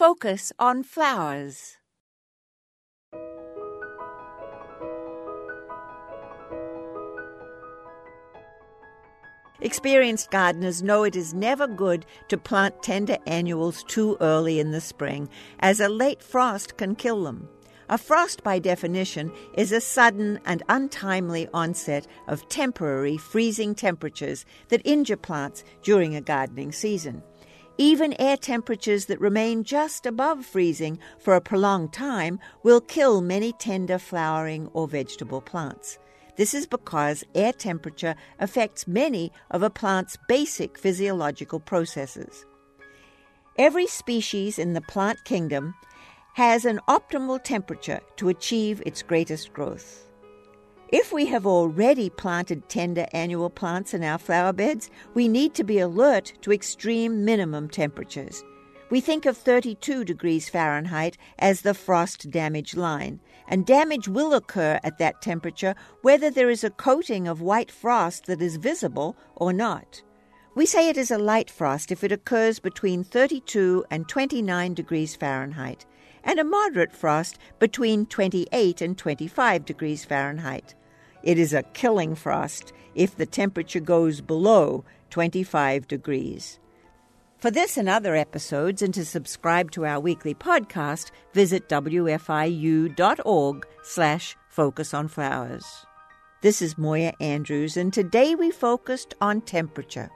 Focus on flowers. Experienced gardeners know it is never good to plant tender annuals too early in the spring, as a late frost can kill them. A frost, by definition, is a sudden and untimely onset of temporary freezing temperatures that injure plants during a gardening season. Even air temperatures that remain just above freezing for a prolonged time will kill many tender flowering or vegetable plants. This is because air temperature affects many of a plant's basic physiological processes. Every species in the plant kingdom has an optimal temperature to achieve its greatest growth. If we have already planted tender annual plants in our flower beds, we need to be alert to extreme minimum temperatures. We think of 32 degrees Fahrenheit as the frost damage line, and damage will occur at that temperature whether there is a coating of white frost that is visible or not. We say it is a light frost if it occurs between 32 and 29 degrees Fahrenheit, and a moderate frost between 28 and 25 degrees Fahrenheit. It is a killing frost if the temperature goes below 25 degrees. For this and other episodes and to subscribe to our weekly podcast, visit wfiu.org slash focus on flowers. This is Moya Andrews, and today we focused on temperature.